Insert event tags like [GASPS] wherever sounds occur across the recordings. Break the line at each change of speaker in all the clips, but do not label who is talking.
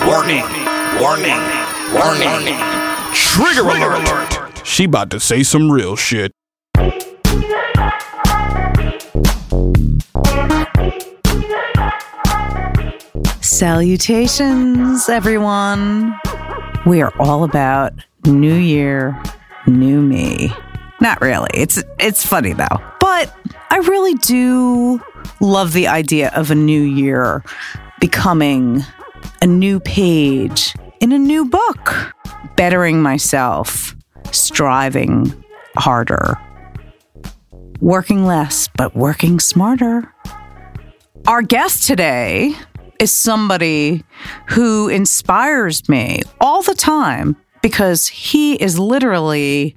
Warning, warning, warning. Trigger, alert.
She about to say some real shit.
Salutations, everyone. We are all about New Year, New Me. Not really. It's it's funny though. But I really do love the idea of a new year becoming a new page in a new book, bettering myself, striving harder, working less but working smarter. Our guest today is somebody who inspires me all the time because he is literally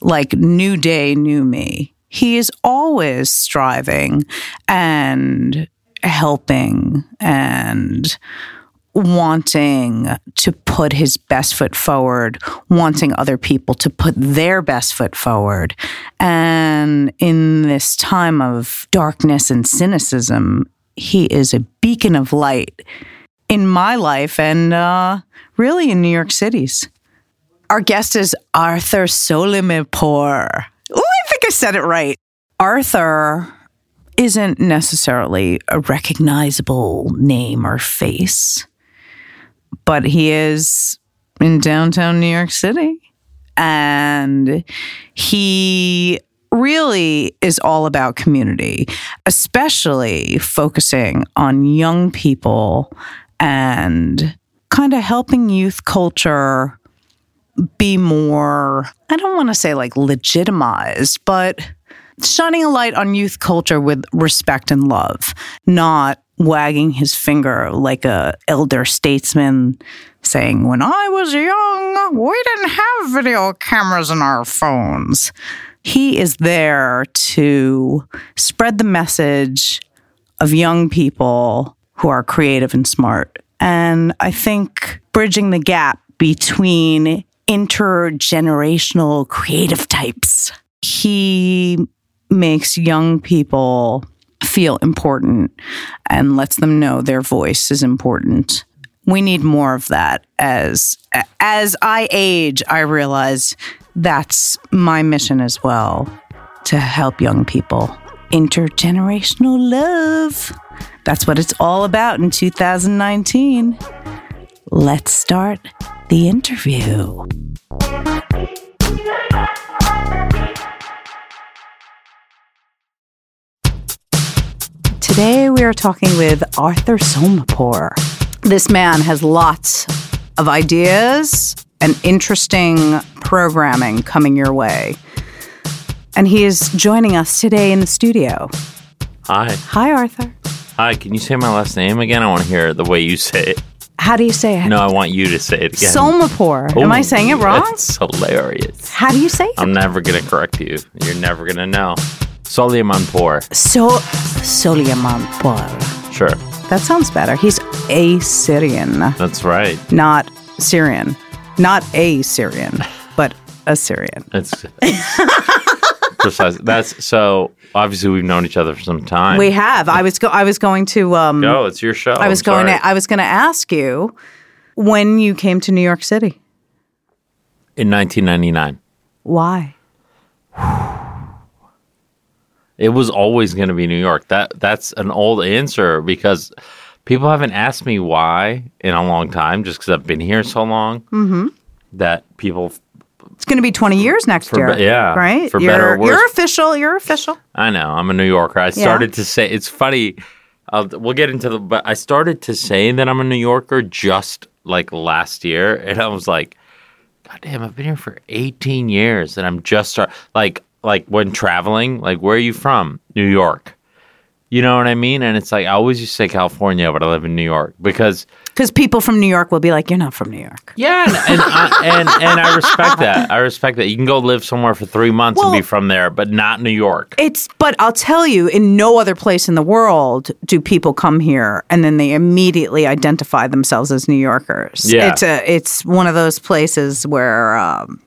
like new day, new me. He is always striving and helping and wanting to put his best foot forward, wanting other people to put their best foot forward. And in this time of darkness and cynicism, he is a beacon of light in my life and uh, really in New York City's. Our guest is Arthur Soleimanpour. Oh, I think I said it right. Arthur isn't necessarily a recognizable name or face, but he is in downtown New York City. And he really is all about community, especially focusing on young people and kind of helping youth culture be more, I don't want to say like legitimized, but shining a light on youth culture with respect and love, not wagging his finger like a elder statesman saying, "When I was young, we didn't have video cameras in our phones." He is there to spread the message of young people who are creative and smart. And I think bridging the gap between intergenerational creative types. He makes young people feel important and lets them know their voice is important. We need more of that as as I age, I realize that's my mission as well to help young people. Intergenerational love. That's what it's all about in 2019. Let's start the interview. Today we are talking with Arthur Soleimanpour. This man has lots of ideas and interesting programming coming your way. And he is joining us today in the studio.
Hi.
Hi, Arthur.
Hi, can you say my last name again? I want to hear the way you say it.
How do you say it?
No, I want you to say it again.
Soleimanpour. Am I saying it wrong?
It's hilarious.
How do you say it?
I'm never going to correct you. You're never going to know. Soleimanpour.
So Soleimanpour.
Sure.
That sounds better. He's Assyrian,
That's right.
not Syrian. Not a Syrian, but Assyrian.
It's, it's [LAUGHS] precise. That's so obviously we've known each other for some time.
We have. I was go- I was going to um
Go, it's your show.
I was going to I was going to ask you when you came to New York City.
in 1999.
Why? [SIGHS] [SIGHS]
It was always going to be New York. That that's an old answer because people haven't asked me why in a long time, just because I've been here so long. Mm-hmm. That people,
It's going to be 20 years next
For
year.
yeah,
Right?
for
you're,
better or worse.
You're official. You're official.
I know I'm a New Yorker. I started to say it's funny. Uh, we'll get into the, but I started to say that I'm a New Yorker just like last year, and I was like, God damn, I've been here for 18 years, and I'm just start like like when traveling, like where are you from? New York. You know what I mean? And it's like I always used to say California, but I live in New York because
Because people from New York will be like, "You're not from New York."
yeah, and and I, and, and I respect that. I respect that. You can go live somewhere for three months and be from there, but not New York.
It's, but I'll tell you, in no other place in the world do people come here and then they immediately identify themselves as New Yorkers.
Yeah.
it's a, it's one of those places where um,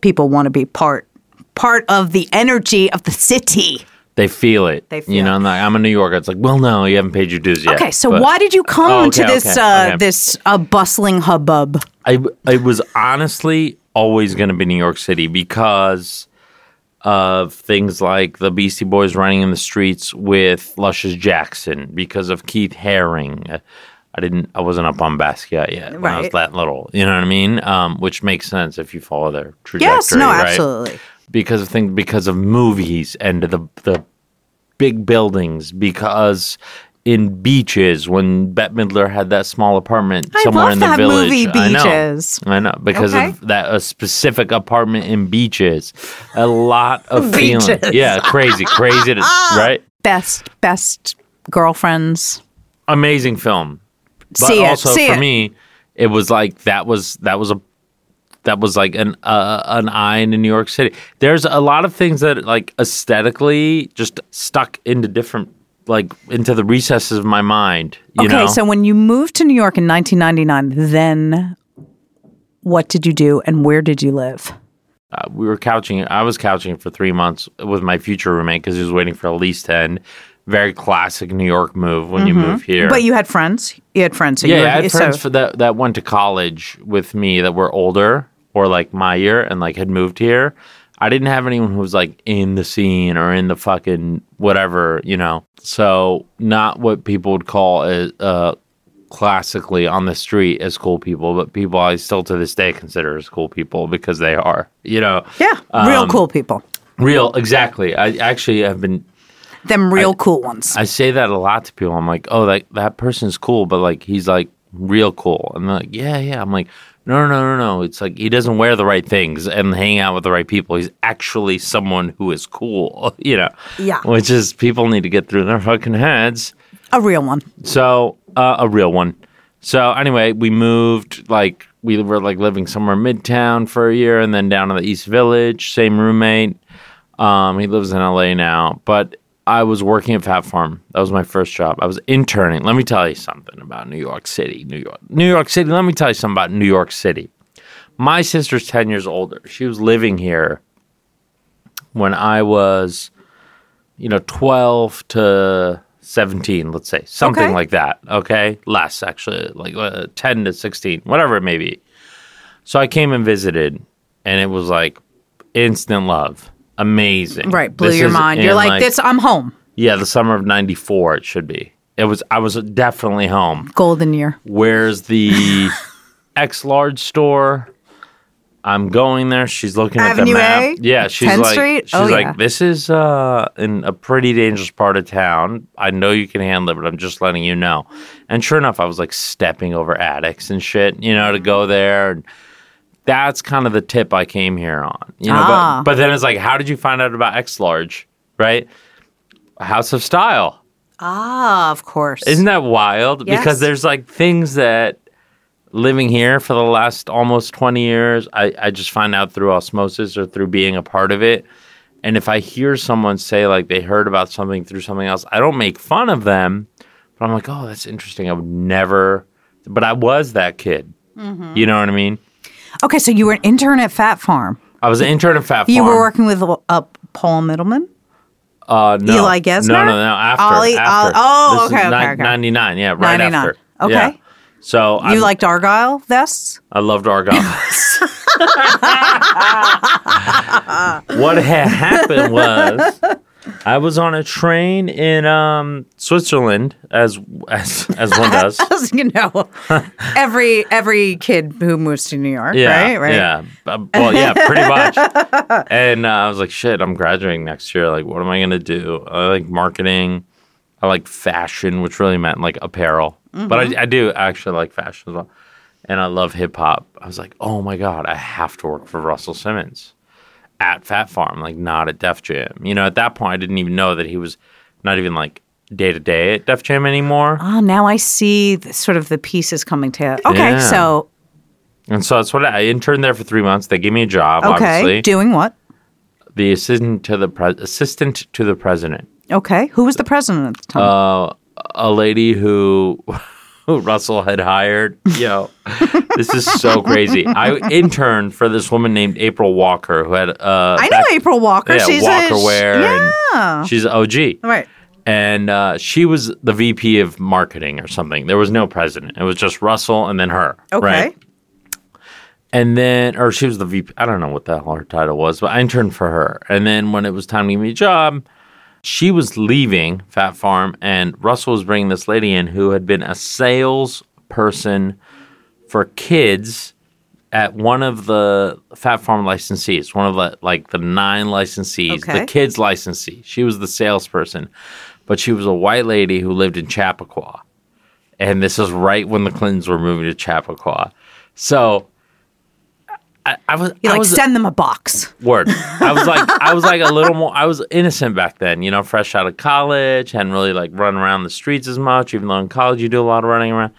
people want to be part, part of the energy of the city.
They feel it.
They
you know,
it.
and like I'm a New Yorker. It's like, well, no, you haven't paid your dues yet.
Okay, so
But
why did you come
Oh,
to this
okay,
uh,
okay.
this uh, bustling hubbub?
I I was honestly always going to be New York City because of things like the Beastie Boys running in the streets with Luscious Jackson, because of Keith Haring. I didn't. I wasn't up on Basquiat yet when I was that little. You know what I mean? Um, which makes sense if you follow their trajectory.
Yes, no,
right?
absolutely.
Because of things because of movies and the the big buildings because in beaches when Bette Midler had that small apartment
I
somewhere in the
that
village.
movie,
I know.
Beaches.
I know because
Okay.
of that a specific apartment in beaches. A lot [LAUGHS] of feeling.
Beaches.
Yeah, crazy, crazy, to, [LAUGHS] right?
Best, best girlfriends.
Amazing film. But
See it,
also
see
for
it.
me, it was like that was that was a that was like an uh, an eye in New York City. There's a lot of things that like aesthetically just stuck into different like into the recesses of my mind. You
okay,
know,
so when you moved to New York in 1999, then what did you do and where did you live?
uh, we were couching. I was couching for three months with my future roommate because he was waiting for a lease to end. Very classic New York move when you move here.
Mm-hmm. But you had friends. You had friends. So you
yeah,
were,
I had
so-
friends for that that went to college with me that were older or like my year and like had moved here. I didn't have anyone who was like in the scene or in the fucking whatever, you know. So not what people would call a, uh, classically on the street as cool people, but people I still to this day consider as cool people because they are, you know.
yeah, real
Um,
cool people.
Real, exactly. I actually have been
Them real cool ones.
I say that a lot to people. I'm like, oh, that that person's cool, but like he's like real cool, and they're like, yeah, yeah. I'm like, no, no, no, no. It's like he doesn't wear the right things and hang out with the right people. He's actually someone who is cool, [LAUGHS] you know.
Yeah.
Which is people need to get through their fucking heads.
a real one.
So uh, a real one. So anyway, we moved like we were like living somewhere midtown for a year, and then down to the East Village. Same roommate. Um, he lives in LA now, but I was working at Phat Farm. That was my first job. I was interning. Let me tell you something about New York City. New York, New York City. Let me tell you something about New York City. My sister's ten years older. She was living here when I was, you know, twelve to seventeen. Let's say something
Okay.
like that. Okay, less actually, like uh, ten to sixteen, whatever it may be. So I came and visited, and it was like instant love, amazing.
Right, blew
This
your
is
mind. You're like, this. I'm home.
Yeah, the summer of '94. It should be. It was. I was definitely home.
Golden year.
Where's the [LAUGHS] X large store? I'm going there. She's looking at the
A?
map. Yeah, she's
10th
like,
Street?
she's
Oh,
like,
yeah.
this is uh, in a pretty dangerous part of town. I know you can handle it, but I'm just letting you know. And sure enough, I was like stepping over attics and shit, you know, to go there. And that's kind of the tip I came here on, you know.
Ah.
But but then it's like, how did you find out about X large, right? House of Style.
Ah, of course.
Isn't that wild?
Yes.
Because there's like things that living here for the last almost 20 years, I, I just find out through osmosis or through being a part of it. And if I hear someone say like they heard about something through something else, I don't make fun of them, but I'm like, oh, that's interesting. I would never, but I was that kid.
Mm-hmm.
You know what I mean?
Okay, so you were an intern at Phat Farm.
I was an intern at Phat Farm.
You were working with uh, Paul Middleman.
uh, no.
Eli Gesner?
No, no, no. After.
Ollie-
after.
oh,
This
okay, okay,
ni-
okay.
99. Yeah, right
99.
after.
Okay.
Yeah. So
You
I'm-
liked Argyle vests?
I loved Argyle. [LAUGHS] what had happened was [LAUGHS] I was on a train in um, Switzerland, as as as one [LAUGHS] does.
you know, every every kid who moves to New York,
Yeah,
right? Right.
yeah. Uh, well, yeah, pretty much. And uh, I was like, shit, I'm graduating next year. Like, what am I gonna do? I like marketing. I like fashion, which really meant like apparel. But I, I do actually like fashion as well. And I love hip hop. I was like, oh my God, I have to work for Russell Simmons at Phat Farm, like not at Def Jam. You know, at that point, I didn't even know that he was not even like day to day at Def Jam anymore.
Oh, now I see the, sort of the pieces coming together. Okay,
Yeah.
so
And so that's what I, I interned there for three months. They gave me a job,
okay,
obviously.
doing what?
the assistant to the pres assistant to the president.
Okay, who was the president at the time?
Uh, a lady who who [LAUGHS] Russell had hired. Yo, [LAUGHS] this is so crazy. I interned for this woman named April Walker who had uh
I know
back-
April Walker.
yeah,
She's
Walker
a, Yeah.
she's OG.
right.
And uh, she was the VP of marketing or something. There was no president. It was just Russell and then her.
Okay.
Right? And then, or she was the VP. I don't know what the hell her title was, but I interned for her. And then when it was time to give me a job, she was leaving Phat Farm, and Russell was bringing this lady in who had been a salesperson for kids at one of the Phat Farm licensees, one of the like the nine licensees,
Okay.
the kids licensee. She was the salesperson, but she was a white lady who lived in Chappaqua, and this is right when the Clintons were moving to Chappaqua. So. I, I was.
You
I
like
was,
send them a box.
Word. I was like, I was like a [LAUGHS] little more. I was innocent back then, you know, fresh out of college, hadn't really like run around the streets as much. Even though in college you do a lot of running around,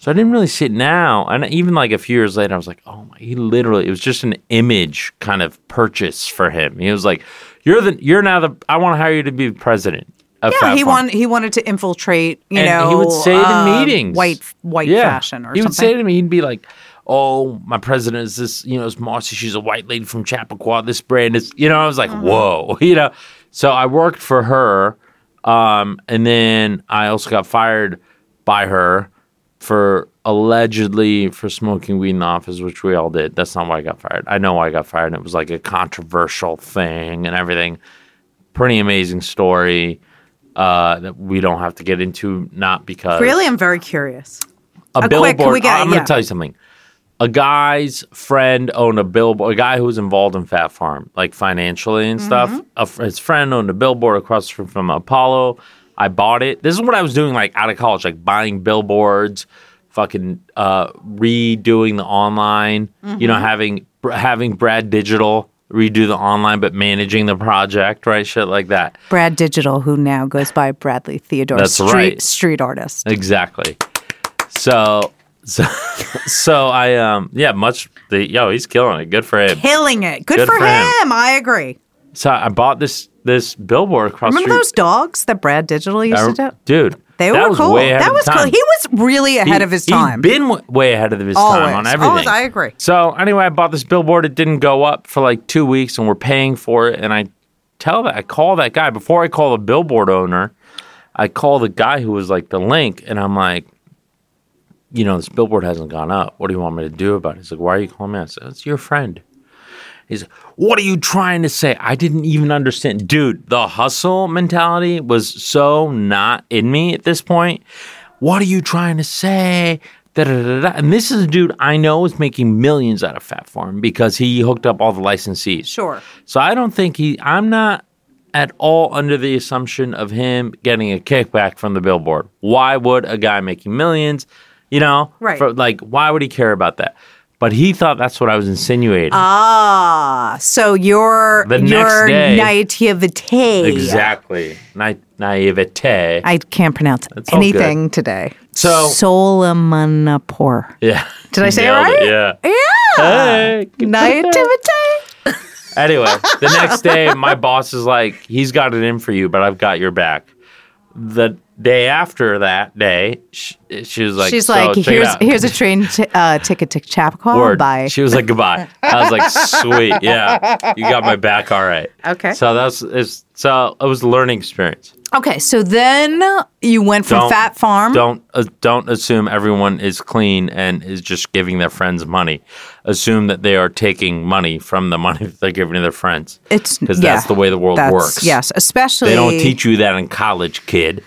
so I didn't really see it now. And even like a few years later, I was like, oh my, he literally. It was just an image kind of purchase for him. He was like, you're the, you're now the. I want to hire you to be the president. Of
Yeah,
Fat
he
Farm."
wanted he wanted to infiltrate, you
and
know,
he would say
uh,
to meetings,
white white
Yeah.
fashion or something.
he would say to me, he'd be like, "Oh, my president is this, you know, it's Marcy. She's a white lady from Chappaqua. This brand is, you know." I was like,
Uh-huh.
"Whoa," [LAUGHS] you know. So I worked for her, um, and then I also got fired by her for allegedly for smoking weed in the office, which we all did. That's not why I got fired. I know why I got fired. And it was like a controversial thing and everything. Pretty amazing story uh, that we don't have to get into. Not because
Really, I'm very curious.
a
A quick-
billboard.
can we get-
I'm
yeah.
going to tell you something. A guy's friend owned a billboard. A guy who was involved in Phat Farm, like financially and stuff.
Mm-hmm.
A his friend owned a billboard across from, from Apollo. I bought it. This is what I was doing, like out of college, like buying billboards, fucking uh, redoing the online. You know,
Mm-hmm.
having having Brad Digital redo the online, but managing the project, right? Shit like that.
Brad Digital, who now goes by Bradley Theodore,
That's
street
right.
street artist.
Exactly. So, so, [LAUGHS] so I um yeah, much the yo, he's killing it. Good for him.
Killing it. Good,
Good
for,
for him.
him. I agree.
So I bought this this billboard across
Remember
the
those
street.
dogs that Brad Digital used
I-
to do?
dude.
They
that
were
was
cool.
Way ahead
That
of
was cool.
time.
He was really ahead
He-
of his time.
He's been w- way ahead of his time on everything.
Always, I agree.
So anyway, I bought this billboard. It didn't go up for like two weeks, and we're paying for it. And I tell that I call that guy before I call the billboard owner. I call the guy who was like the link, and I'm like, you know, this billboard hasn't gone up. What do you want me to do about it? He's like, why are you calling me? I said, it's your friend. He's like, what are you trying to say? I didn't even understand. Dude, the hustle mentality was so not in me at this point. What are you trying to say? Da, da, da. And this is a dude I know is making millions out of Phat Farm because he hooked up all the licensees.
Sure.
So I don't think he, I'm not at all under the assumption of him getting a kickback from the billboard. Why would a guy making millions, you know,
Right.
for- like, why would he care about that? But he thought that's what I was insinuating.
Ah, so your
The
your
day-
naivete.
exactly. Na- naivete.
I can't pronounce
That's
anything today.
So-
Solomonopor.
yeah.
Did I say it right?
Yeah.
Yeah.
Hey,
Naivete.
Anyway, the next day, my boss is like, he's got it in for you, but I've got your back. The day after that day, she, she was like,
She's
"So,
like, here's here's a train t- uh, [LAUGHS] ticket to Chappaqua.
Word.
Bye.
She was like, goodbye. I was like, sweet. Yeah. You got my back. All right.
Okay.
So that's, it's, so it was a learning experience.
okay, so then you went from
Don't-
Phat Farm.
Don't, uh, don't assume everyone is clean and is just giving their friends money. Assume that they are taking money from the money [LAUGHS] that they're giving to their friends.
It's
because
yeah,
that's the way the world
that's-
works.
Yes, especially
They don't teach you that in college, kid.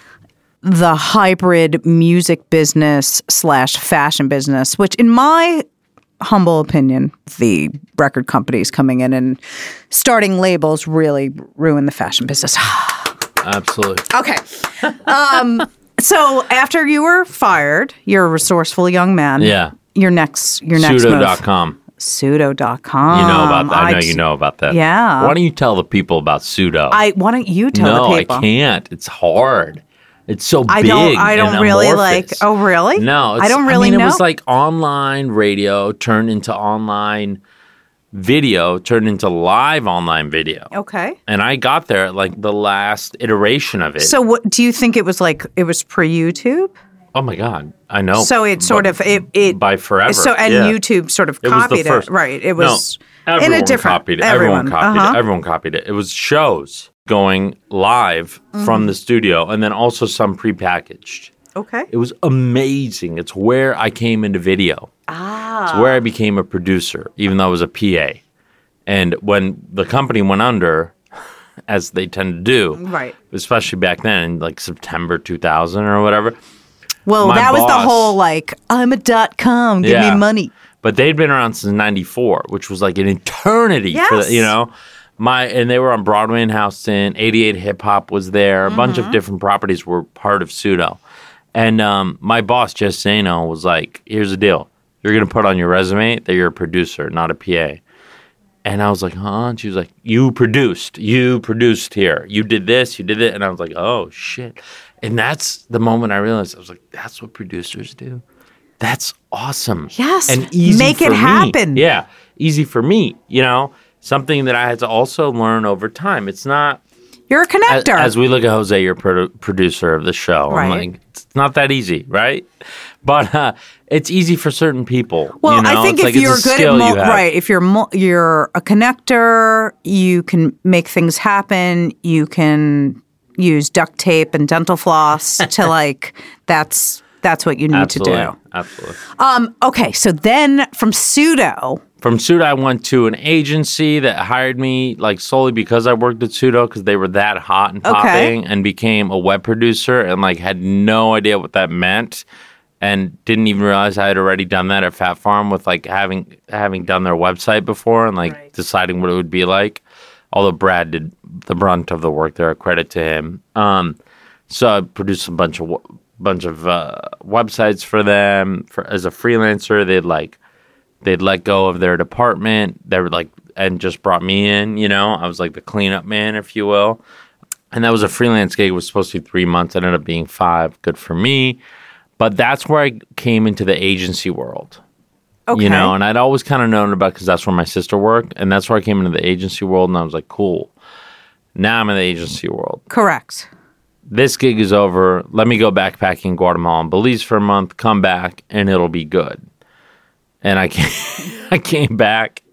The hybrid music business slash fashion business, which in my humble opinion, the record companies coming in and starting labels really ruin the fashion business. [SIGHS]
Absolutely.
okay. Um, [LAUGHS] so after you were fired, you're a resourceful young man.
Yeah.
Your next your next move.
Pseudo.com.
Pseudo.com.
You know about that. I know
d-
you know about that.
Yeah.
Why don't you tell the people about pseudo?
I why don't you tell
no,
the
I can't. It's hard. It's so
I
big.
don't. I don't really
amorphous.
like. Oh, really?
No,
I don't really I
mean,
know.
It was like online radio turned into online video, turned into live online video.
okay.
And I got there at like the last iteration of it.
So, what do you think it was like? It was pre YouTube.
oh my god, I know.
So it sort of it it
by forever.
So and
yeah.
YouTube sort of
It
copied
first.
it, right? It
No,
was
everyone
in a different.
copied it. Everyone, copied
uh-huh.
it. Everyone copied it. It was shows going live
Mm-hmm.
from the studio, and then also some prepackaged.
Okay.
It was amazing. It's where I came into video. Ah. It's where I became a producer, even though I was a PA. And when the company went under, [LAUGHS] as they tend to do,
Right.
especially back then, in like September 2000 or whatever.
Well, that was the whole like I'm a dot com. Give
Yeah.
me money.
But they'd been around since '94, which was like an eternity for the, you know. My and they were on Broadway in Houston. 88 Hip Hop was there. A bunch
Mm-hmm.
of different properties were part of Pseudo. And um, my boss, Jess Zano, was like, "Here's the deal: you're gonna put on your resume that you're a producer, not a PA." And I was like, "Huh?" And she was like, "You produced. You produced here. You did this. You did it." And I was like, "Oh shit!" And that's the moment I realized I was like, "That's what producers do." That's awesome.
Yes.
And easy
Make it
me.
happen.
Yeah. Easy for me, you know? Something that I had to also learn over time. It's not
You're a connector.
as we look at Jose, your produ- producer of the show. I'm
Right.
like, it's not that easy, right? But uh, it's easy for certain people.
well,
you know?
I think
It's
if
like
you're good at mul-
you
right, if you're mul- you're a connector, you can make things happen. You can use duct tape and dental floss to [LAUGHS] like that's that's what you need
Absolutely.
to do.
Absolutely.
Um, okay, so then from pseudo,
From Pseudo, I went to an agency that hired me like solely because I worked at Pseudo because they were that hot and
Okay.
popping and became a web producer and like had no idea what that meant and didn't even realize I had already done that at Phat Farm with like having having done their website before and like deciding what it would be like. Although Brad did the brunt of the work there, a credit to him. Um, so I produced a bunch of w- bunch of uh, websites for them for as a freelancer. They'd like they'd let go of their department. They were like, and just brought me in. You know, I was like the cleanup man, if you will. And that was a freelance gig. It was supposed to be three months. It ended up being five. Good for me. But that's where I came into the agency world.
okay,
You know, and I'd always kind of known about because that's where my sister worked, and that's where I came into the agency world. And I was like, cool. Now I'm in the agency world
correct.
this gig is over. Let me go backpacking Guatemala and Belize for a month, come back, and it'll be good. And I came, [LAUGHS] I came back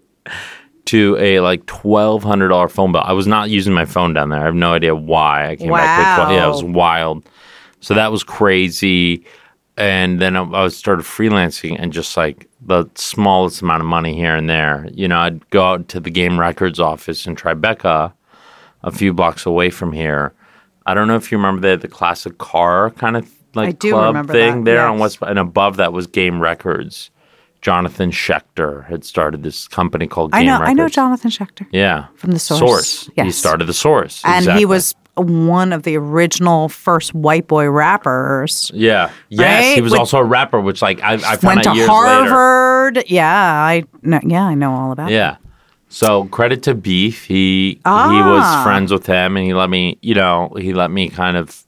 to a like twelve hundred dollar phone bill. I was not using my phone down there. I have no idea why I came back with twelve. Yeah, it was wild. So that was crazy. And then I, I started freelancing and just like the smallest amount of money here and there. You know, I'd go out to the game records office in Tribeca, a few blocks away from here. I don't know if you remember they had the classic car kind of like club thing
that,
there on
yes.
West, and above that was Game Records. Jonathan Shecter had started this company called Game
I know.
Records.
I know Jonathan Shecter,
Yeah,
From The Source.
Source. He started the Source,
and
exactly.
he was one of the original first white boy rappers.
Yeah. Yes, he was
With-
also a rapper, which like I, I found
Went to
years later.
Harvard. Yeah, I know, yeah, I know all about. It.
Yeah. So credit to Beef. He he
Ah.
was friends with him and he let me, you know, he let me kind of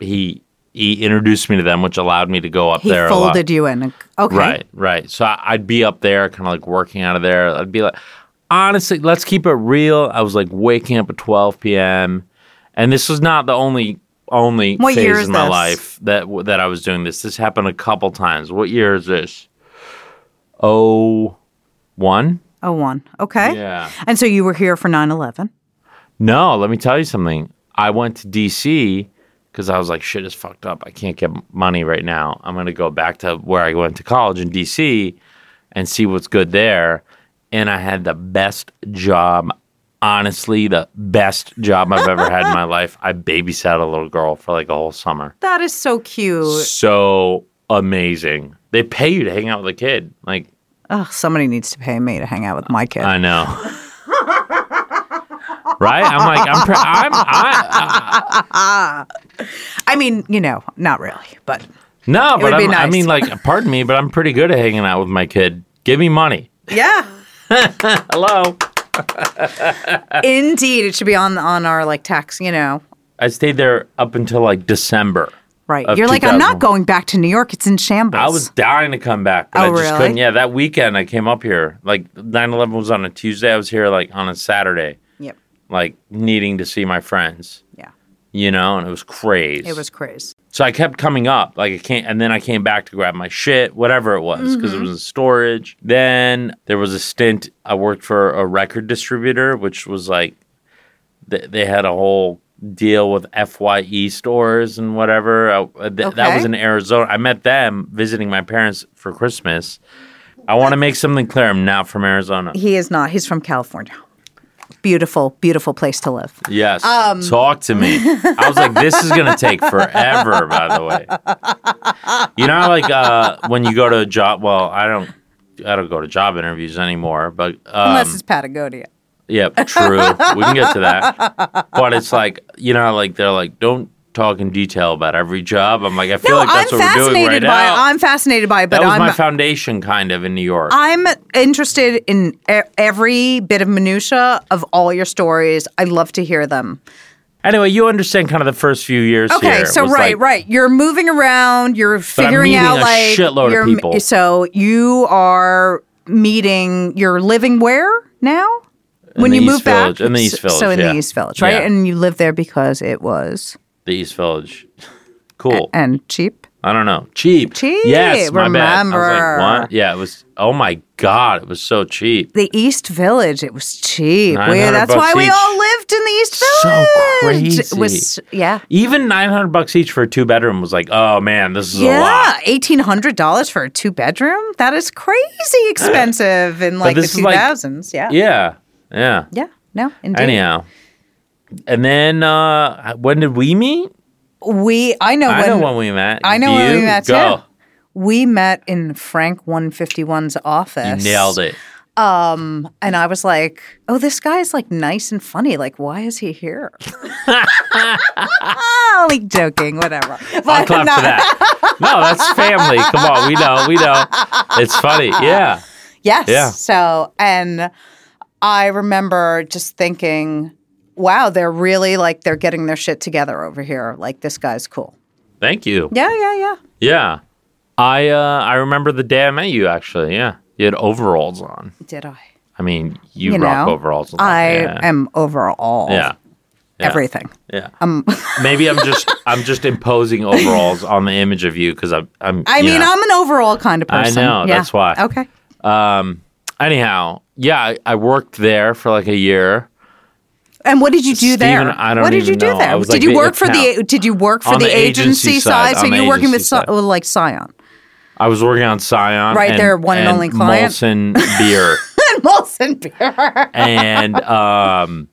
he he introduced me to them, which allowed me to go up
He
there a lot.
folded you in. Okay.
Right, right. So I- I'd be up there, kind of like working out of there. I'd be like, honestly, let's keep it real. I was like waking up at 12 p.m. And this was not the only only
What
phase in my
this?
life that that I was doing this. This happened a couple times. What year is this? Oh, one.
Oh, one. Okay.
Yeah.
And so you were here for 9 11.
No, let me tell you something. I went to DC because I was like, shit is fucked up. I can't get money right now. I'm going to go back to where I went to college in DC and see what's good there. And I had the best job, honestly, the best job I've ever had in my [LAUGHS] life. I babysat a little girl for like a whole summer.
That is so cute.
So amazing. They pay you to hang out with a kid. Like,
Ugh, somebody needs to pay me to hang out with my kid.
I know. [LAUGHS] right? I'm like, I'm, pre- I'm, I, uh, [LAUGHS]
I mean, you know, not really, but
No, but I'm, I mean, like, pardon me, but I'm pretty good at hanging out with my kid. Give me money.
yeah. [LAUGHS]
Hello.
Indeed, it should be on on our like tax, you know.
I stayed there up until like December.
Right. You're like, I'm not going back to New York. It's in shambles.
I was dying to come back, but
Oh,
I just
really?
couldn't. Yeah, that weekend I came up here. Like 9/11 was on a Tuesday. I was here like on a Saturday. Like needing to see my friends.
Yeah.
You know, and it was crazy.
It was crazy.
So I kept coming up, like I can't, and then I came back to grab my shit, whatever it was, because
Mm-hmm.
it was in storage. Then there was a stint. I worked for a record distributor, which was like they, they had a whole deal with Fye stores and whatever. I, uh, th- That was in Arizona. I met them visiting my parents for Christmas. I want to make something clear. I'm not from Arizona.
He is not. He's from California. Beautiful, beautiful place to live.
Yes.
Um,
Talk to me. I was like, this is going to take forever, by the way. You know, like uh, when you go to a job, well, I don't. I don't go to job interviews anymore, but um,
Unless it's Patagonia.
yeah, true. we can get to that. But it's like you know, like they're like, don't talk in detail about every job. I'm like, I feel
No,
like that's
I'm
what we're doing right
by
now.
I'm fascinated by it, but
that was
I'm
my foundation, kind of, in New York.
I'm interested in every bit of minutia of all your stories. I love to hear them.
anyway, you understand kind of the first few years
Okay,
here.
so right,
like-
right. You're moving around. You're figuring out
a
like
shitload of people.
So you are meeting. You're living where now?
In
when you
East
move back,
in the East
So- So in
yeah.
the East Village, right?
Yeah.
And you lived there because it was
the East Village. [LAUGHS] Cool.
and cheap.
I don't know. Cheap.
Cheap,
Yes, my bad. I was
remember.
like, what? Yeah, it was. Oh my god, it was so cheap.
The East Village, it was cheap. We,
900
that's why
bucks
we
each.
all lived in the East
So
Village. It
crazy.
was yeah.
Even nine hundred bucks each for a two bedroom was like, oh man, this is a
Yeah, eighteen hundred dollars for a two bedroom. That is crazy expensive [GASPS] in like the
this is
two
like-
thousands. yeah.
Yeah, yeah.
Yeah, no, indeed.
Anyhow, and then uh when did we meet?
we I know
I
when,
know when we met.
I know
Do
when we met,
Go.
too. we met in Frank 151's office.
You nailed it.
And I was like, "Oh, this guy's like nice and funny. Like, why is he here?" [LAUGHS] like joking, whatever.
I'll clap
no.
for that. No, that's family. Come on, we know, we know. It's funny. [LAUGHS] Yeah.
Yes.
Yeah.
So, and I remember just thinking, wow, they're really like they're getting their shit together over here. Like this guy's cool.
Thank you.
Yeah, yeah, yeah.
Yeah. I uh I remember the day I met you actually, yeah. You had overalls on.
Did I?
I mean, you,
You
rock
know,
overalls.
I
yeah.
am overall.
Yeah. Yeah.
Everything.
Yeah. [LAUGHS] Maybe I'm just I'm just imposing overalls on the image of you because I'm I'm
I mean,
know.
I'm an overall kind of person.
I know,
Yeah.
that's why.
Okay.
um anyhow, yeah, I, I worked there for like a year.
And what did you do
Steven,
there?
I don't
what did you do
know.
there? Did
like
you work for the? Did you work for the,
the
agency,
agency
side?
side,
So you're working with
side.
like Scion
I was working on Scion.
Right,
and,
their one and only client.
Molson beer. [LAUGHS]
and Molson beer.
and um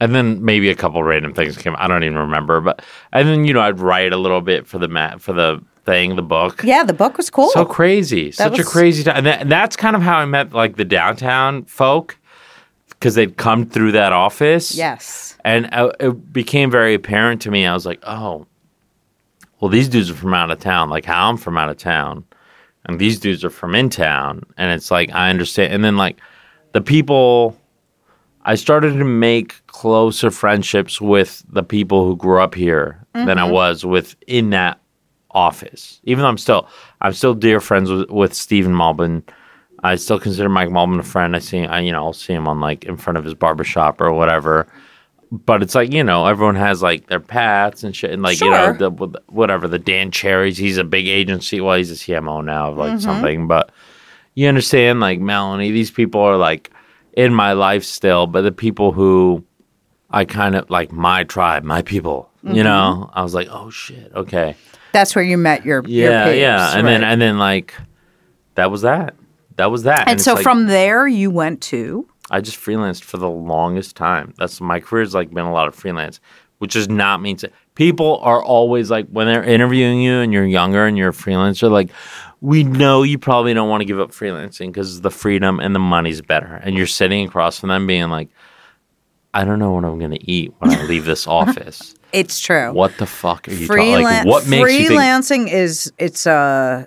and then maybe a couple random things came I don't even remember but and then you know I'd write a little bit for the mat for the thing the book
yeah, the book was cool.
so crazy such a crazy time and, that, and that's kind of how I met like the downtown folk because they'd come through that office
yes.
and uh, it became very apparent to me I was like oh well these dudes are from out of town like how I'm from out of town and these dudes are from in town and it's like I understand and then like the people I started to make closer friendships with the people who grew up here than I was with in that office. Even though I'm still I'm still dear friends with, with Stephen Malbin. I still consider Mike Malbin a friend. I see I you know, I'll see him on like in front of his barbershop or whatever. But it's like, you know, everyone has like their paths and shit and like, you know, the whatever, the Dan Cherries, he's a big agency. Well, he's a CMO now of like mm-hmm. something, but you understand like Melanie, these people are like in my life still, but the people who I kind of like my tribe, my people, you mm-hmm. know, I was like, oh shit, okay.
That's where you met your your
Yeah,
peers,
yeah. And then
right.
and then like that was that. That was that.
and
it's
so
like,
from there you went to
I just freelanced for the longest time. That's my career's like been a lot of freelance, which does not mean to people are always like when they're interviewing you and you're younger and you're a freelancer, like we know you probably don't want to give up freelancing because the freedom and the money's better. And you're sitting across from them being like, I don't know what I'm gonna eat when I leave this [LAUGHS] office.
it's true.
What the fuck are you talking? Like, what makes you think?
freelancing is it's a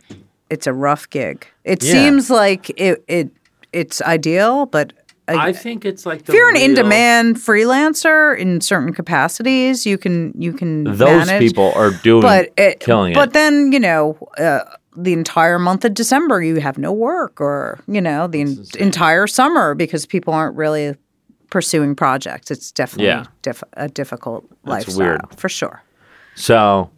it's a rough gig. It
Yeah.
seems like it it it's ideal, but
I think it's like the
if you're an
real-
in-demand freelancer in certain capacities, you can you can
Those
manage.
people are doing
but it,
killing
But
it.
then you know, uh, the entire month of December you have no work, or you know, the en- entire summer because people aren't really pursuing projects. It's definitely
Yeah.
diff- a difficult
That's
lifestyle
weird.
for sure.
so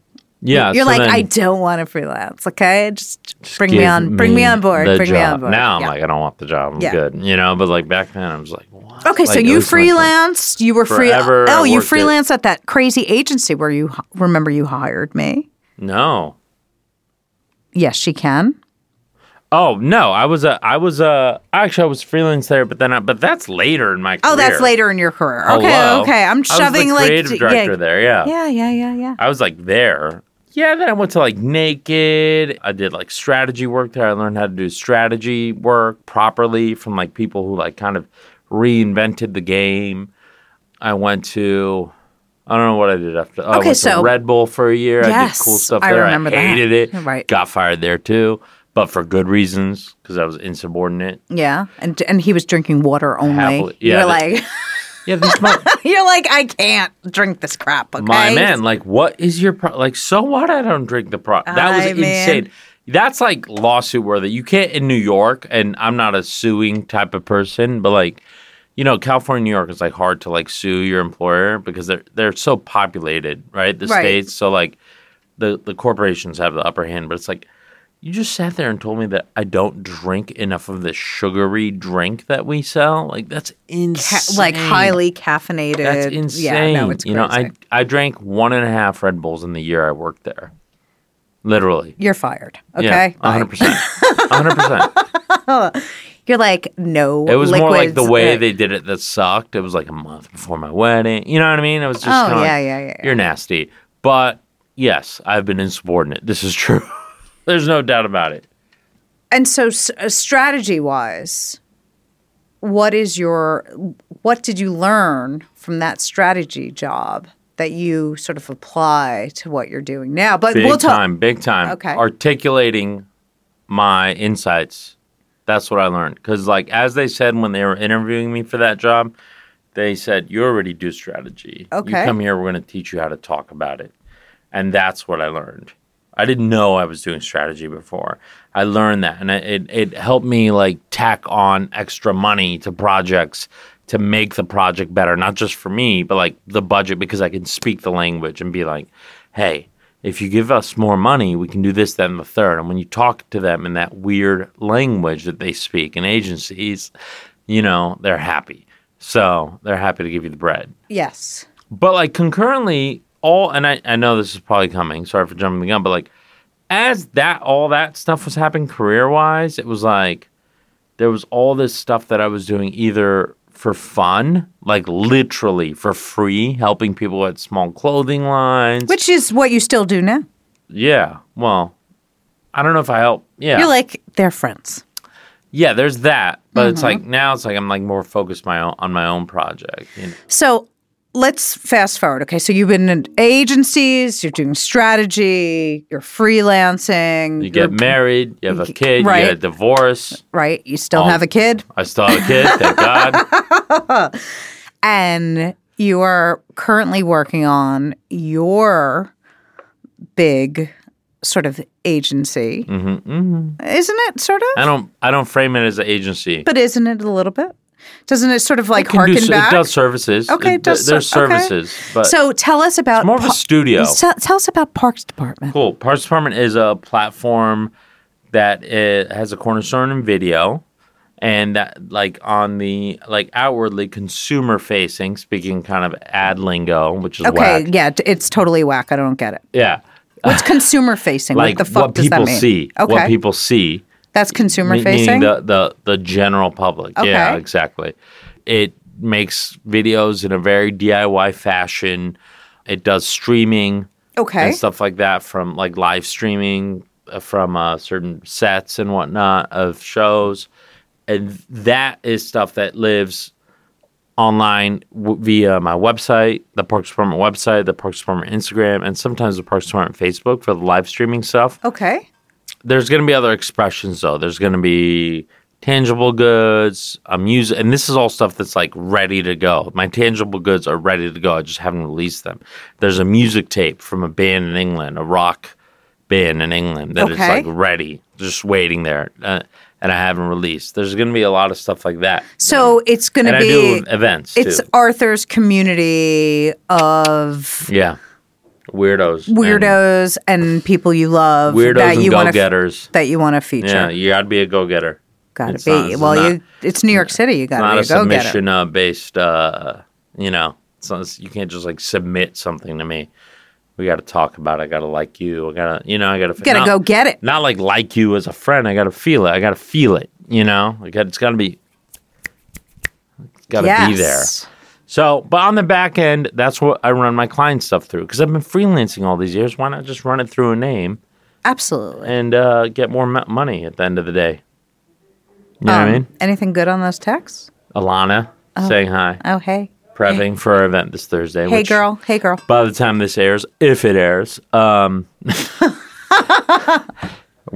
yeah,
You're
so
like, I don't want to freelance. Okay, just, bring me on, bring me on board, bring me on
job.
board.
Now I'm like, I don't want the job. I'm
Yeah.
good, you know. But like back then, I was like, what?
Okay, so you freelanced. You were free. Oh, you freelanced at that crazy agency where you remember you hired me.
No.
Yes, she can.
Oh no, I was a, I was a, actually I was freelance there, but then, I, but that's later in my career.
Oh, that's later in your career. Okay,
Hello.
okay. I'm
I was the
shoving like
creative director
yeah,
there. Yeah.
Yeah, yeah, yeah, yeah.
I was like there. Yeah, then I went to like Naked. I did like strategy work there. I learned how to do strategy work properly from like people who like kind of reinvented the game. I went to I don't know what I did after. Oh, I
Okay,
went
so-
to Red Bull for a year. I did
Yes,
cool stuff there.
I remember that.
hated it.
Right.
Got fired there too, but for good reasons because I was insubordinate.
Yeah, and and he was drinking water only.
Happily- yeah,
you're
the-
like, [LAUGHS]
Yeah, mo- [LAUGHS]
you're like, I can't drink this crap. Okay,
My man, like, what is your pro- like? So what? I don't drink the pro. That was insane. That's like lawsuit worthy. You can't in New York, and I'm not a suing type of person, but like, you know, California, New York is like hard to like sue your employer because they're they're so populated, right? The
Right.
states, so like, the the corporations have the upper hand, but it's like. You just sat there and told me that I don't drink enough of the sugary drink that we sell. Like that's
Ca-
insane.
like highly caffeinated.
That's insane.
Yeah, no, it's crazy.
you know. I I drank one and a half Red Bulls in the year I worked there. Literally.
You're fired. Okay,
Yeah, hundred percent. hundred percent. [LAUGHS]
You're like, no.
It was more like the way
uh,
they did it that sucked. It was like a month before my wedding. You know what I mean? It was just
Oh, yeah,
like,
yeah, yeah, yeah.
You're nasty. But yes, I've been insubordinate. This is true. [LAUGHS] There's no doubt about it.
And so, uh, strategy wise, what is your what did you learn from that strategy job that you sort of apply to what you're doing now? But
Big
we'll talk.
time, big time.
Okay.
Articulating my insights. That's what I learned. Because, like, as they said when they were interviewing me for that job, they said, You already do strategy.
Okay.
You come here, we're going to teach you how to talk about it. And that's what I learned. I didn't know I was doing strategy before. I learned that. And it, it, helped me, like, tack on extra money to projects to make the project better, not just for me, but like the budget because I can speak the language and be like, hey, if you give us more money, we can do this, that, and the third. And when you talk to them in that weird language that they speak in agencies, you know, they're happy. So they're happy to give you the bread.
yes.
But like concurrently, all and I, I know this is probably coming, sorry for jumping the gun, but like as that all that stuff was happening career wise, it was like there was all this stuff that I was doing either for fun, like literally for free, helping people at small clothing lines.
Which is what you still do now.
yeah, well, I don't know if I help. Yeah,
You're like they're friends.
yeah. There's that, but it's
Mm-hmm.
like now it's like I'm like more focused my own on my own project. You know?
So let's fast forward. Okay, so you've been in agencies, you're doing strategy, you're freelancing.
You get married, you have a kid, you get a divorce.
right. You still
Um,
have a kid,
I still have a kid, thank [LAUGHS] God.
and you are currently working on your big sort of agency,
Mm-hmm,
isn't it? Sort of,
I don't I don't frame it as an agency.
but isn't it a little bit? Doesn't it sort of like
do
harken
s-
back?
It does services.
Okay, it does
There's
ser- okay.
services, but
so tell us about
more of a studio.
Tell, tell us about Parks Department.
cool. Parks Department is a platform that has a cornerstone in video, and that like on the like outwardly consumer facing, speaking kind of ad lingo, which is
Okay,
whack.
yeah, it's totally whack. I don't get it.
Yeah.
What's consumer facing?
Like
what the fuck
what
does
people
that mean?
see.
Okay,
What people see.
That's consumer
Me-
facing.
The, the, the general public. Yeah, exactly. It makes videos in a very DIY fashion. It does streaming
okay,
and stuff like that from like live streaming uh, from uh, certain sets and whatnot of shows. And that is stuff that lives online w- via my website, the Parks Department website, the Parks Department Instagram, and sometimes the Parks Department Facebook for the live streaming stuff
okay,
there's going to be other expressions though. There's going to be tangible goods, a music, and this is all stuff that's like ready to go. My tangible goods are ready to go. I just haven't released them. There's a music tape from a band in England, a rock band in England that is
Okay.
like ready, just waiting there, uh, and I haven't released. There's going to be a lot of stuff like that.
So it's going to
I
be
do events
it's
too.
Arthur's community of
Yeah, weirdos,
weirdos and, people you love
weirdos
that
and
you want to
go-getters.
that you want to feature.
Yeah, you got to be a go-getter.
Got to be.
not-
well,
not-
you it's New York City. You got to be a go getter.
Not a submission uh, based uh you know it's not, you can't just like submit something to me we got to talk about it i got to like you i got to you know i got to
Got to go get it.
not like like you as a friend i got to feel it i got to feel it you know I got, it's got to be it's got to
yes.
be there so but on the back end that's what i run my client stuff through because i've been freelancing all these years why not just run it through a name
Absolutely.
and uh, get more mo- money at the end of the day you know what i
Um,
mean
Anything good on those texts?
alana saying hi
Oh, hey.
prepping for our event this Thursday.
Hey, girl. Hey, girl.
By the time this airs, if it airs, um, [LAUGHS] [LAUGHS]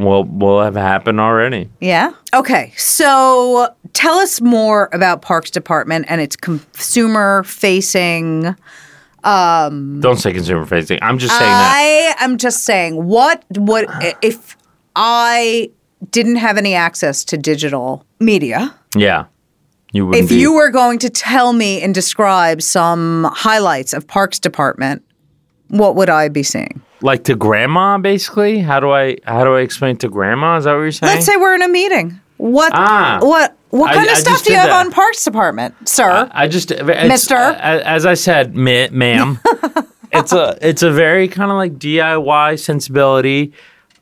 we'll we'll have happened already.
Yeah. Okay. So tell us more about Parks Department and its consumer facing.
Um, Don't say consumer facing. I'm just saying that.
I am just saying what what if I didn't have any access to digital media?
Yeah, you wouldn't.
If
be,
you were going to tell me and describe some highlights of Parks Department, what would I be seeing?
Like to grandma, basically, how do I how do I explain to grandma? Is that what you're saying?
Let's say we're in a meeting. What
Ah.
what what
I-
kind of stuff do you have
that.
on Parks Department, sir?
I just,
Mister?
uh, as I said, ma- ma'am, [LAUGHS] it's a it's a very kind of like DIY sensibility.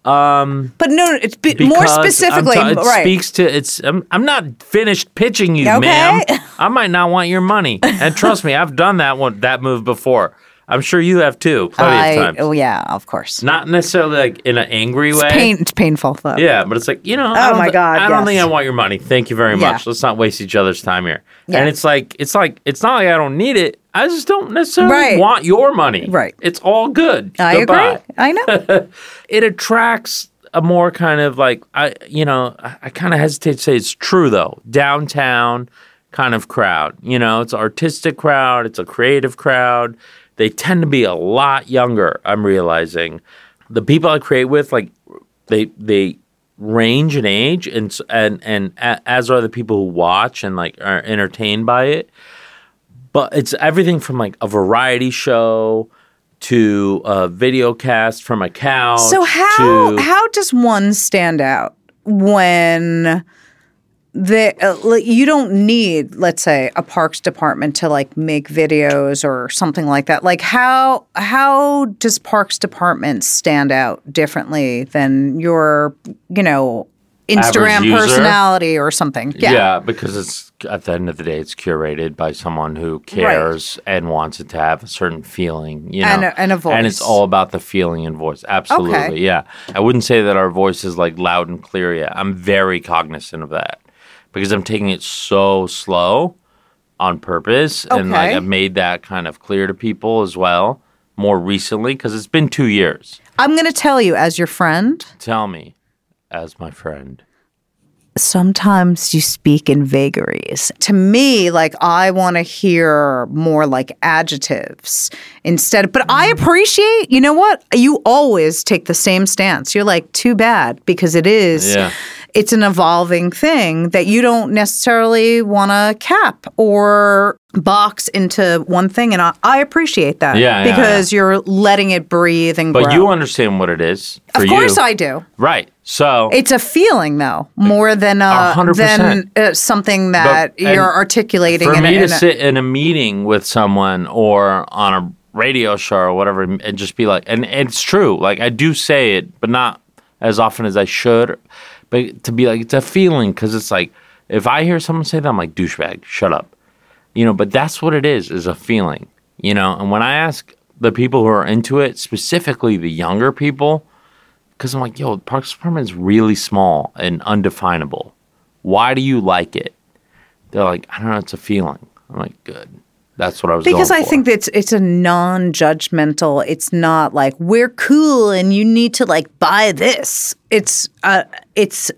but no, it's be, more specifically,
it
right?
speaks to it's. I'm, I'm not finished pitching you,
Okay.
ma'am. [LAUGHS] I might not want your money, and trust me, I've done that one that move before. I'm sure you have too, plenty
I,
of times.
oh yeah, of course.
Not necessarily like in an angry
It's
way.
pain. It's painful though.
Yeah, but it's like you know.
Oh my God,
I don't think I want your money. Thank you very
Yeah.
much. Let's not waste each other's time here.
Yeah.
And it's like it's like it's not like I don't need it. I just don't necessarily
Right.
want your money.
Right.
It's all good.
I
Goodbye
agree. I know. [LAUGHS]
it attracts a more kind of like I you know I, I kind of hesitate to say it's true though downtown kind of crowd you know it's an artistic crowd it's a creative crowd they tend to be a lot younger I'm realizing the people I create with like they they range in age and and and as are the people who watch and like are entertained by it but it's everything from like a variety show to a video cast from a couch.
So how
to,
how does one stand out when the uh, you don't need let's say a parks department to like make videos or something like that like how how does parks department stand out differently than your you know instagram personality or something
yeah. because it's at the end of the day, it's curated by someone who cares and wants it to have a certain feeling, you know,
And a- and a
and it's all about the feeling and voice. Absolutely,
Okay.
yeah. I wouldn't say that our voice is like loud and clear yet. I'm very cognizant of that because I'm taking it so slow on purpose, and like I've made that kind of clear to people as well more recently because it's been two years.
i'm going to tell you as your friend
Tell me, as my friend.
sometimes you speak in vagaries. To me, like I want to hear more like adjectives instead. But I mm. appreciate, you know what? You always take the same stance. You're like, too bad, because it is.
Yeah.
It's an evolving thing that you don't necessarily want to cap or box into one thing. And I, I appreciate that
Yeah, yeah,
because you're letting it breathe and
But
grow.
you understand what it is for
of course,
you.
I do.
Right. So
It's a feeling, though, more than
A
uh,
hundred
than uh, something that
But-
you're articulating.
for
in a-
me to
a-
sit in a meeting with someone or on a radio show or whatever and just be like and it's true like i do say it but not as often as i should but to be like it's a feeling because it's like if i hear someone say that i'm like douchebag shut up you know but that's what it is is a feeling you know and when i ask the people who are into it specifically the younger people because i'm like yo parks department is really small and undefinable why do you like it they're like, I don't know, it's a feeling. I'm like, good. That's what I was
because I think it's it's a non-judgmental. It's not like we're cool and you need to like buy this. It's uh it's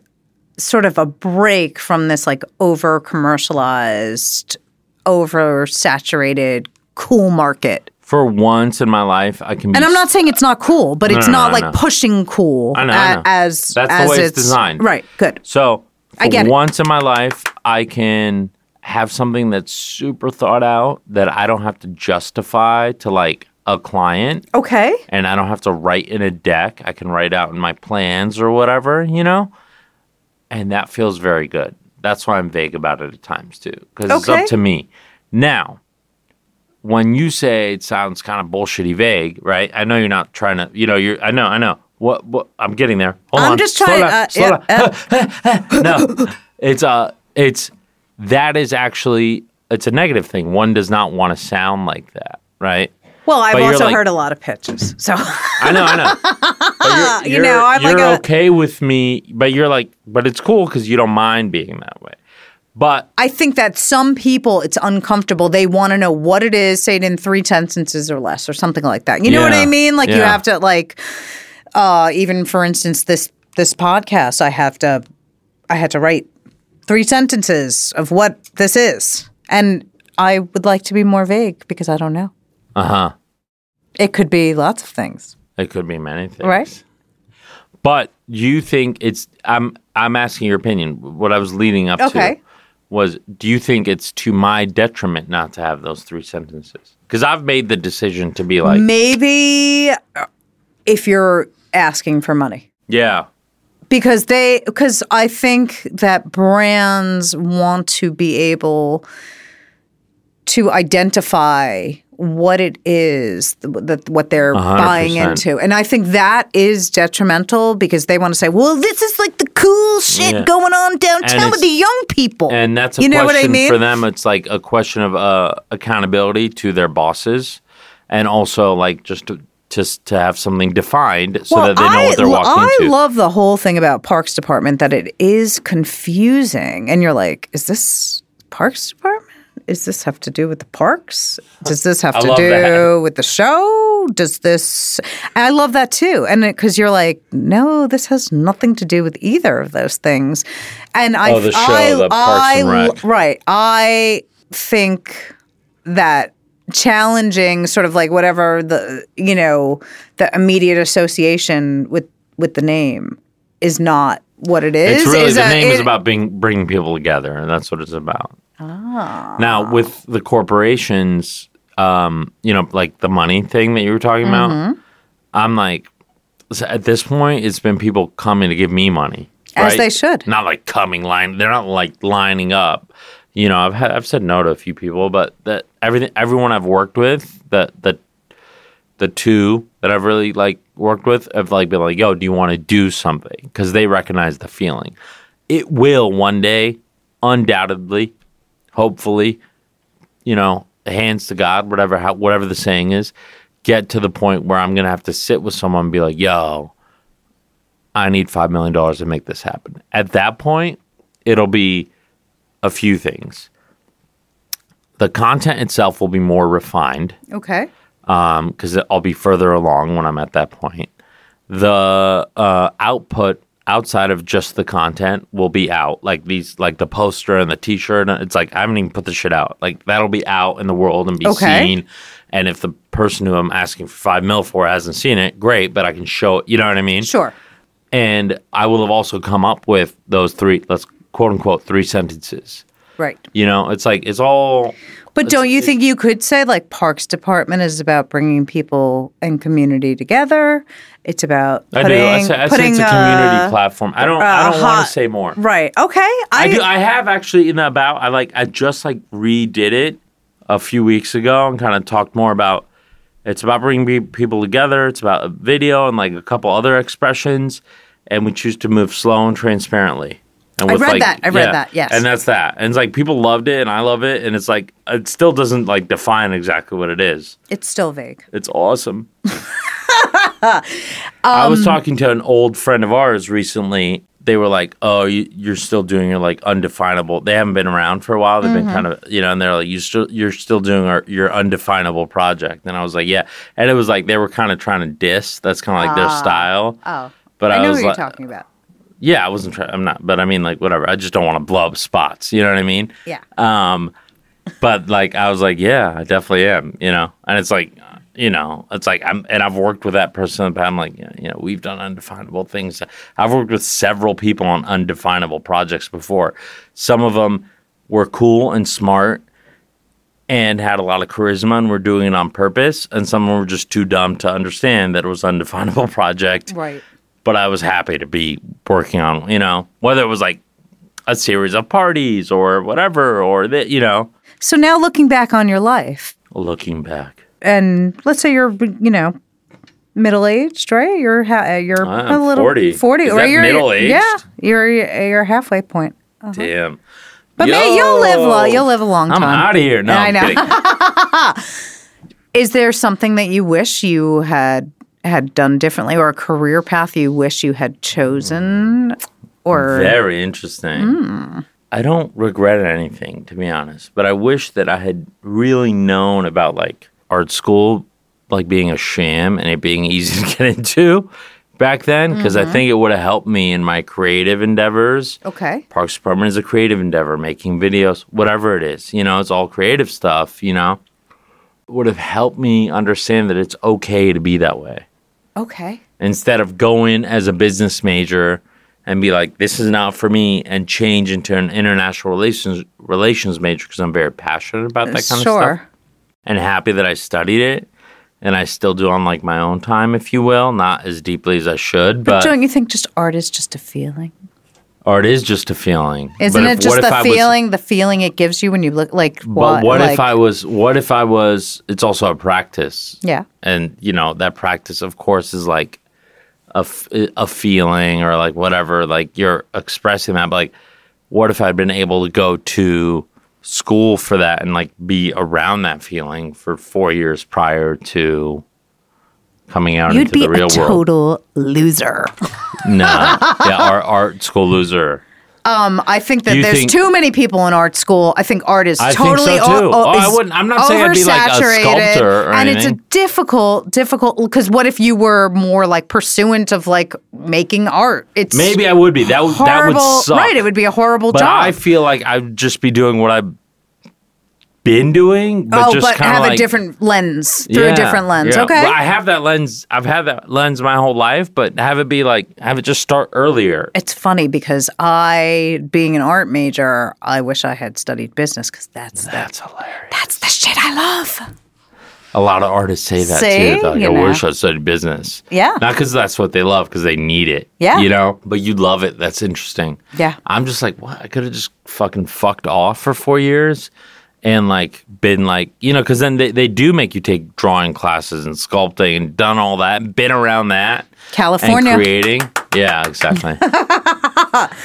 sort of a break from this like over commercialized, over saturated cool market.
For once in my life, I can. Be
And I'm not saying it's not cool, but it's
no,
not
no,
like
no.
pushing cool
I know,
a-
I know.
as
That's the way it's designed.
Right. Good.
So for
I get it.
once in my life, I can have something that's super thought out that I don't have to justify to like a client
Okay.
and I don't have to write in a deck. I can write out in my plans or whatever, you know? And that feels very good. That's why I'm vague about it at times too, because it's up to me. Now, when you say it sounds kind of bullshitty vague, right? I know you're not trying to, you know, you're, I know, I know. What, what I'm getting there. Hold on.
I'm
on.
just
Slow
trying-
down,
uh,
slow down. [LAUGHS] no, it's uh, it's that is actually it's a negative thing. One does not want to sound like that, right?
Well, I've
But
also
like-
heard a lot of pitches. So
I know, I know. [LAUGHS] But you're,
You know,
you're-
I'm like
you're
a-
okay with me, but you're like, but it's cool because you don't mind being that way. But
I think that some people it's uncomfortable. They want to know what it is, say it in three sentences or less or something like that. You know what I mean? Like you have to like uh even for instance this this podcast I have to I had to write three sentences of what this is. And I would like to be more vague because I don't know.
uh huh,
It could be lots of things,
it could be many things,
right?
But you think it's? I'm I'm asking your opinion. What I was leading up
Okay.
to was, do you think it's to my detriment not to have those three sentences? Because I've made the decision to be like,
Maybe uh, if you're asking for money.
yeah,
because they because I think that brands want to be able to identify what it is that what they're
hundred
buying into and i think that is detrimental because they want to say well this is like the cool shit
Yeah.
going on downtown with the young people
and that's a
you know what i mean
for them. It's like a question of uh, accountability to their bosses, and also like just to just to have something defined so that they know what they're walking
I
into.
I love the whole thing about Parks Department that it is confusing, and you're like, is this Parks Department? Does this have to do with the parks? Does this have to do
that. [LAUGHS]
with the show? Does this? I love that too, and because you're like, no, this has nothing to do with either of those things. And I,
Oh, the show,
I,
the Parks
I,
and Rec.
right, I think that challenging sort of like whatever the you know the immediate association with with the name is not what it is.
It's really
is
the
a-
name is about being bringing people together, and that's what it's about.
Ah.
Now with the corporations, um, you know, like the money thing that you were talking
Mm-hmm.
about, I'm like, at this point, it's been people coming to give me money,
As they should.
Not like coming line. They're not like lining up. You know, I've had, I've said no to a few people, but that everything everyone I've worked with, the the the two that I've really like worked with have like been like, "Yo, do you want to do something?" Because they recognize the feeling. It will one day, undoubtedly, hopefully, you know, hands to God, whatever how, whatever the saying is, get to the point where I'm gonna have to sit with someone and be like, "Yo, I need five million dollars to make this happen." At that point, it'll be a few things. The content itself will be more refined
okay.
because I'll be further along when I'm at that point. The uh, output outside of just the content will be out, like these, like the poster and the T-shirt. It's like I haven't even put the shit out. Like that'll be out in the world and be
Okay.
seen. And if the person who I'm asking for five mil for hasn't seen it, great. But I can show it. You know what I mean?
Sure.
And I will have also come up with those three, let's quote unquote, three sentences.
Right.
You know, it's like it's all.
But don't you think you could say like Parks Department is about bringing people and community together? It's about
I
putting,
do. I say, I say it's a community
uh,
platform. I don't.
uh,
I don't want to say more.
Right. Okay. I,
I do. I have actually in the about. I like. I just like redid it a few weeks ago and kind of talked more about. It's about bringing people together. It's about a video and like a couple other expressions, and we choose to move slow and transparently. And
I read that. I read that, yes.
and that's that. And it's like people loved it, and I love it, and it's like it still doesn't like define exactly what it is.
it's still vague.
It's awesome. [LAUGHS] I was um, talking to an old friend of ours recently. They were like, "Oh, you, you're still doing your like undefinable." They haven't been around for a while. They've been mm-hmm. kind of, you know, and they're like, "You still, you're still doing our, your undefinable project." And I was like, "Yeah," and it was like they were kind of trying to diss. That's kind of like their ah. style.
Oh.
But I,
I know
was
what you're
like,
talking about.
Yeah, I wasn't trying. I'm not, but I mean, like, whatever. I just don't want to blow up spots. You know what I mean?
Yeah.
Um, but like, I was like, yeah, I definitely am. You know, and it's like, you know, it's like I'm, and I've worked with that person But. I'm like, yeah, you know, we've done undefinable things. I've worked with several people on undefinable projects before. Some of them were cool and smart and had a lot of charisma and were doing it on purpose, and some of them were just too dumb to understand that it was undefinable [LAUGHS] project
Right.
But I was happy to be working on, you know, whether it was like a series of parties or whatever, or that, you know,
So now looking back on your life,
looking back.
and let's say you're, you know, middle aged, right? You're ha- you're
I'm
a little
40.
Forty,
Is
or you're
middle-aged?
Yeah, you're you're halfway point. Uh-huh.
Damn.
But man, you'll live
Yo!
well. You'll live a long time.
I'm out of here. No,
I know. [LAUGHS] Is there something that you wish you had had done differently, or a career path you wish you had chosen, or
Very interesting.
Hmm.
I don't regret anything, to be honest, but I wish that I had really known about like art school, like being a sham and it being [LAUGHS] easy to get into back then, because
Mm-hmm.
I think it would have helped me in my creative endeavors.
okay?
Parks Department is a creative endeavor, making videos, whatever it is. You know, it's all creative stuff, you know. Would have helped me understand that it's okay to be that way.
Okay.
Instead of going as a business major and be like, this is not for me, and change into an international relations relations major because I'm very passionate about that kind of stuff. And happy that I studied it. And I still do on like my own time, if you will, not as deeply as I should.
But
But,
don't you think just art is just a feeling?
Art is just a feeling.
Isn't
But
it just the
I was-
feeling, the feeling it gives you when you look like what?
But what
like,
if I was? What if I was? It's also a practice.
Yeah.
And you know that practice, of course, is like a, a feeling or like whatever. Like you're expressing that. But like, what if I'd been able to go to school for that and like be around that feeling for four years prior to coming out
You'd
into
be
the real
a
world?
total loser.
No. [LAUGHS] yeah, our art school loser.
Um, I think that
you
there's
think-
too many people in art school. I think art is
I think
totally
so, too.
o-
Oh, I wouldn't- I'm not saying I'd be like a sculptor or
and it's a difficult, difficult. Because what if you were more like pursuant of like making art? It's
Maybe I would be. That would that
horrible.
would suck.
Right, it would be a horrible
But
job.
I feel like I'd just be doing what I've been doing, but
oh,
just
but have
like,
a different lens through
Yeah,
a different lens.
yeah.
Okay,
Well, I have that lens. I've had that lens my whole life, but have it be like have it just start earlier.
it's funny because I, being an art major, I wish I had studied business because that's the,
That's hilarious.
that's the shit I love.
A lot of artists say that
See?
too. Like,
You
I
know.
wish I studied business.
Yeah.
Not because that's what they love, because they need it.
Yeah.
You know, but you love it. That's interesting.
Yeah.
I'm just like, what? I could have just fucking fucked off for four years and like been like, you know, because then they, they do make you take drawing classes and sculpting and done all that, been around that.
California.
Creating. Yeah, exactly. [LAUGHS]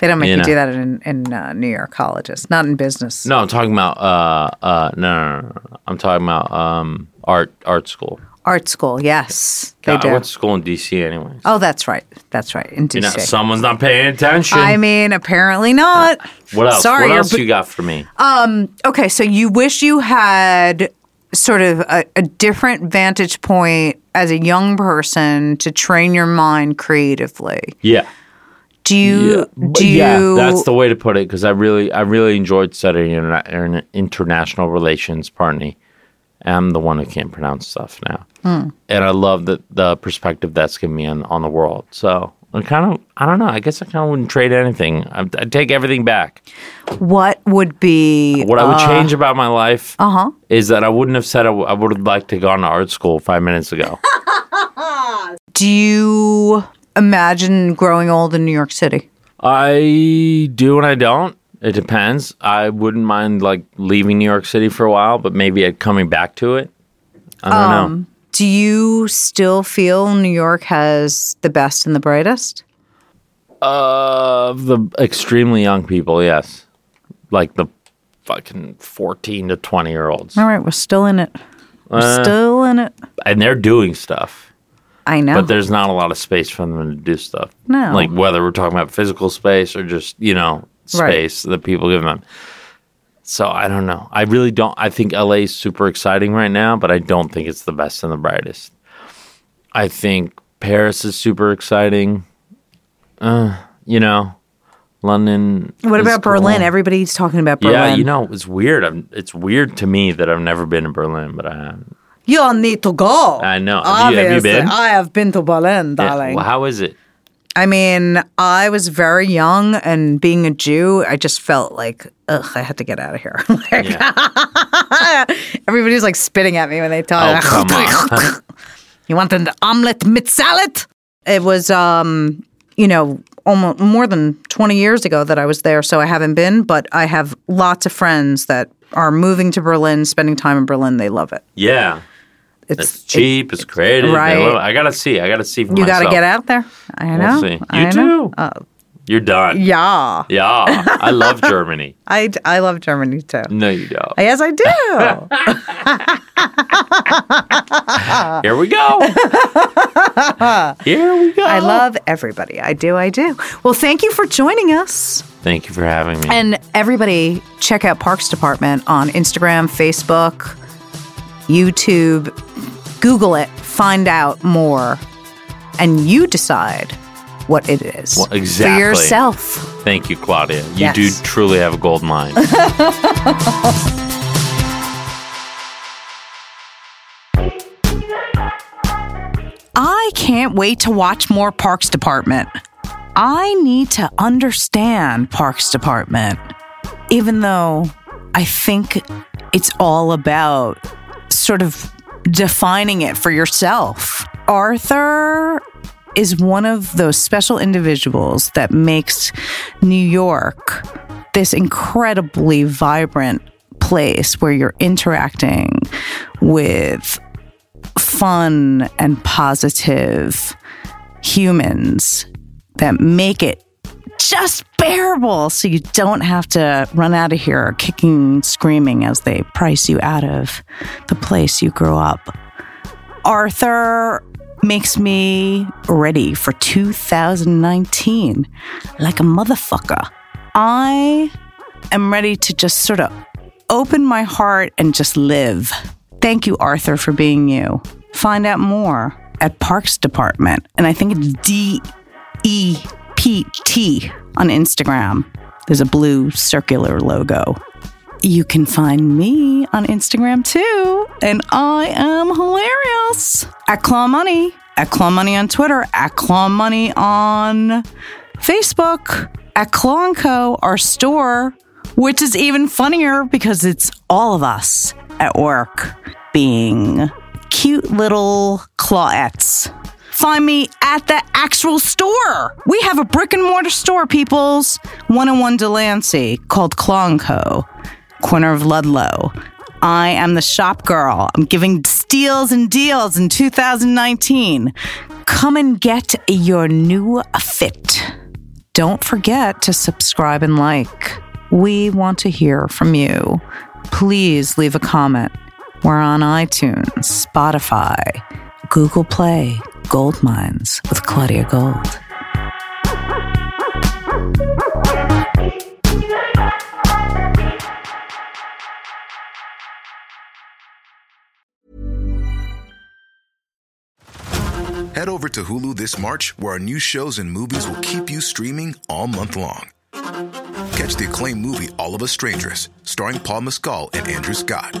They don't make
You
you,
know.
do that in in uh, New York colleges, not in business.
no, I'm talking about, uh, uh, no, no, no, no. I'm talking about um, art art school.
Art school, yes, they
I
do.
went to school in D.C. anyways.
Oh, that's right. That's right. In DC.
You know, someone's not paying attention.
I mean, apparently not.
Uh, what else?
Sorry,
what
you're
else you got for me?
Um, okay, so you wish you had sort of a, a different vantage point as a young person to train your mind creatively.
yeah.
Do you?
But
do you?
yeah, that's the way to put it because I really, I really enjoyed studying interna- interna- international relations. Pardon me, I'm the one who can't pronounce stuff now,
Hmm.
and I love the the perspective that's given me on, on the world. So I kind of, I don't know. I guess I kind of wouldn't trade anything. I, I'd take everything back.
what would be?
What I would change about my life
Uh-huh.
is that I wouldn't have said I, w- I would have liked to gone to art school five minutes ago. [LAUGHS]
Do you imagine growing old in New York City?
I do and I don't. It depends. I wouldn't mind like leaving New York City for a while, but maybe coming back to it. I don't know.
Do you still feel New York has the best and the brightest?
Of the extremely young people, yes. Like the fucking 14 to 20 year olds.
All right, we're still in it. We're
Uh,
still in it.
And they're doing stuff,
I know.
but there's not a lot of space for them to do stuff.
No.
Like whether we're talking about physical space or just, you know,
Right.
space that people give them. So I don't know. I really don't. I think LA is super exciting right now, but I don't think it's the best and the brightest. I think Paris is super exciting. Uh, you know, London.
What about Berlin?
cool.
Everybody's talking about Berlin.
Yeah, you know, it's weird. I'm, it's weird to me that I've never been to Berlin, but I have.
You need to go.
I know. Have you- have you been?
I have been to Berlin,
Yeah,
darling.
well, how is it?
I mean, I was very young, and being a Jew, I just felt like, ugh, I had to get out of here. [LAUGHS] Like,
Yeah. [LAUGHS]
Everybody's like spitting at me when they
Oh,
talk. [LAUGHS]
come on.
you want an omelet mit salad? It was, um, you know, almost more than 20 years ago that I was there, so I haven't been, but I have lots of friends that are moving to Berlin, spending time in Berlin. They love it.
yeah.
It's,
It's cheap. It's creative.
Right.
I. I gotta see. I gotta see for
You got to get out there. I know.
see. You
I
too.
Oh,
You're done.
yeah.
Yeah. I [LAUGHS] love Germany.
I, I love Germany too.
No, you don't.
Yes, I do. [LAUGHS]
Here we go. Here we go.
I love everybody. I do. I do. Well, thank you for joining us.
Thank you for having me.
And everybody, check out Parks Department on Instagram, Facebook, YouTube. Google it, find out more, and you decide what it is
Well, exactly.
for yourself.
Thank you, Claudia. You
Yes.
do truly have a gold mine. [LAUGHS]
I can't wait to watch more Parks Department. I need to understand Parks Department, even though I think it's all about sort of defining it for yourself. Arthur is one of those special individuals that makes New York this incredibly vibrant place where you're interacting with fun and positive humans that make it just bearable so you don't have to run out of here kicking screaming as they price you out of the place you grew up. Arthur makes me ready for 2019 like a motherfucker. I am ready to just sort of open my heart and just live. Thank you, Arthur, for being you. Find out more at Parks Department, and I think it's D E P T on Instagram. There's a blue circular logo. You can find me on Instagram too, and I am hilarious at Claw Money, at Claw Money on Twitter, at Claw Money on Facebook, at Claw Co, our store, which is even funnier because it's all of us at work being cute little clawettes. Find me at the actual store. We have a brick and mortar store, peoples. 101 Delancey called Claw and Co, corner of Ludlow. I am the shop girl. I'm giving steals and deals in 2019. Come and get your new fit. Don't forget to subscribe and like. We want to hear from you. Please leave a comment. We're on iTunes, Spotify, Google Play, Gold Minds with Claudia Gold.
Head over to Hulu this March, where our new shows and movies will keep you streaming all month long. Catch the acclaimed movie All of Us Strangers, starring Paul Mescal and Andrew Scott.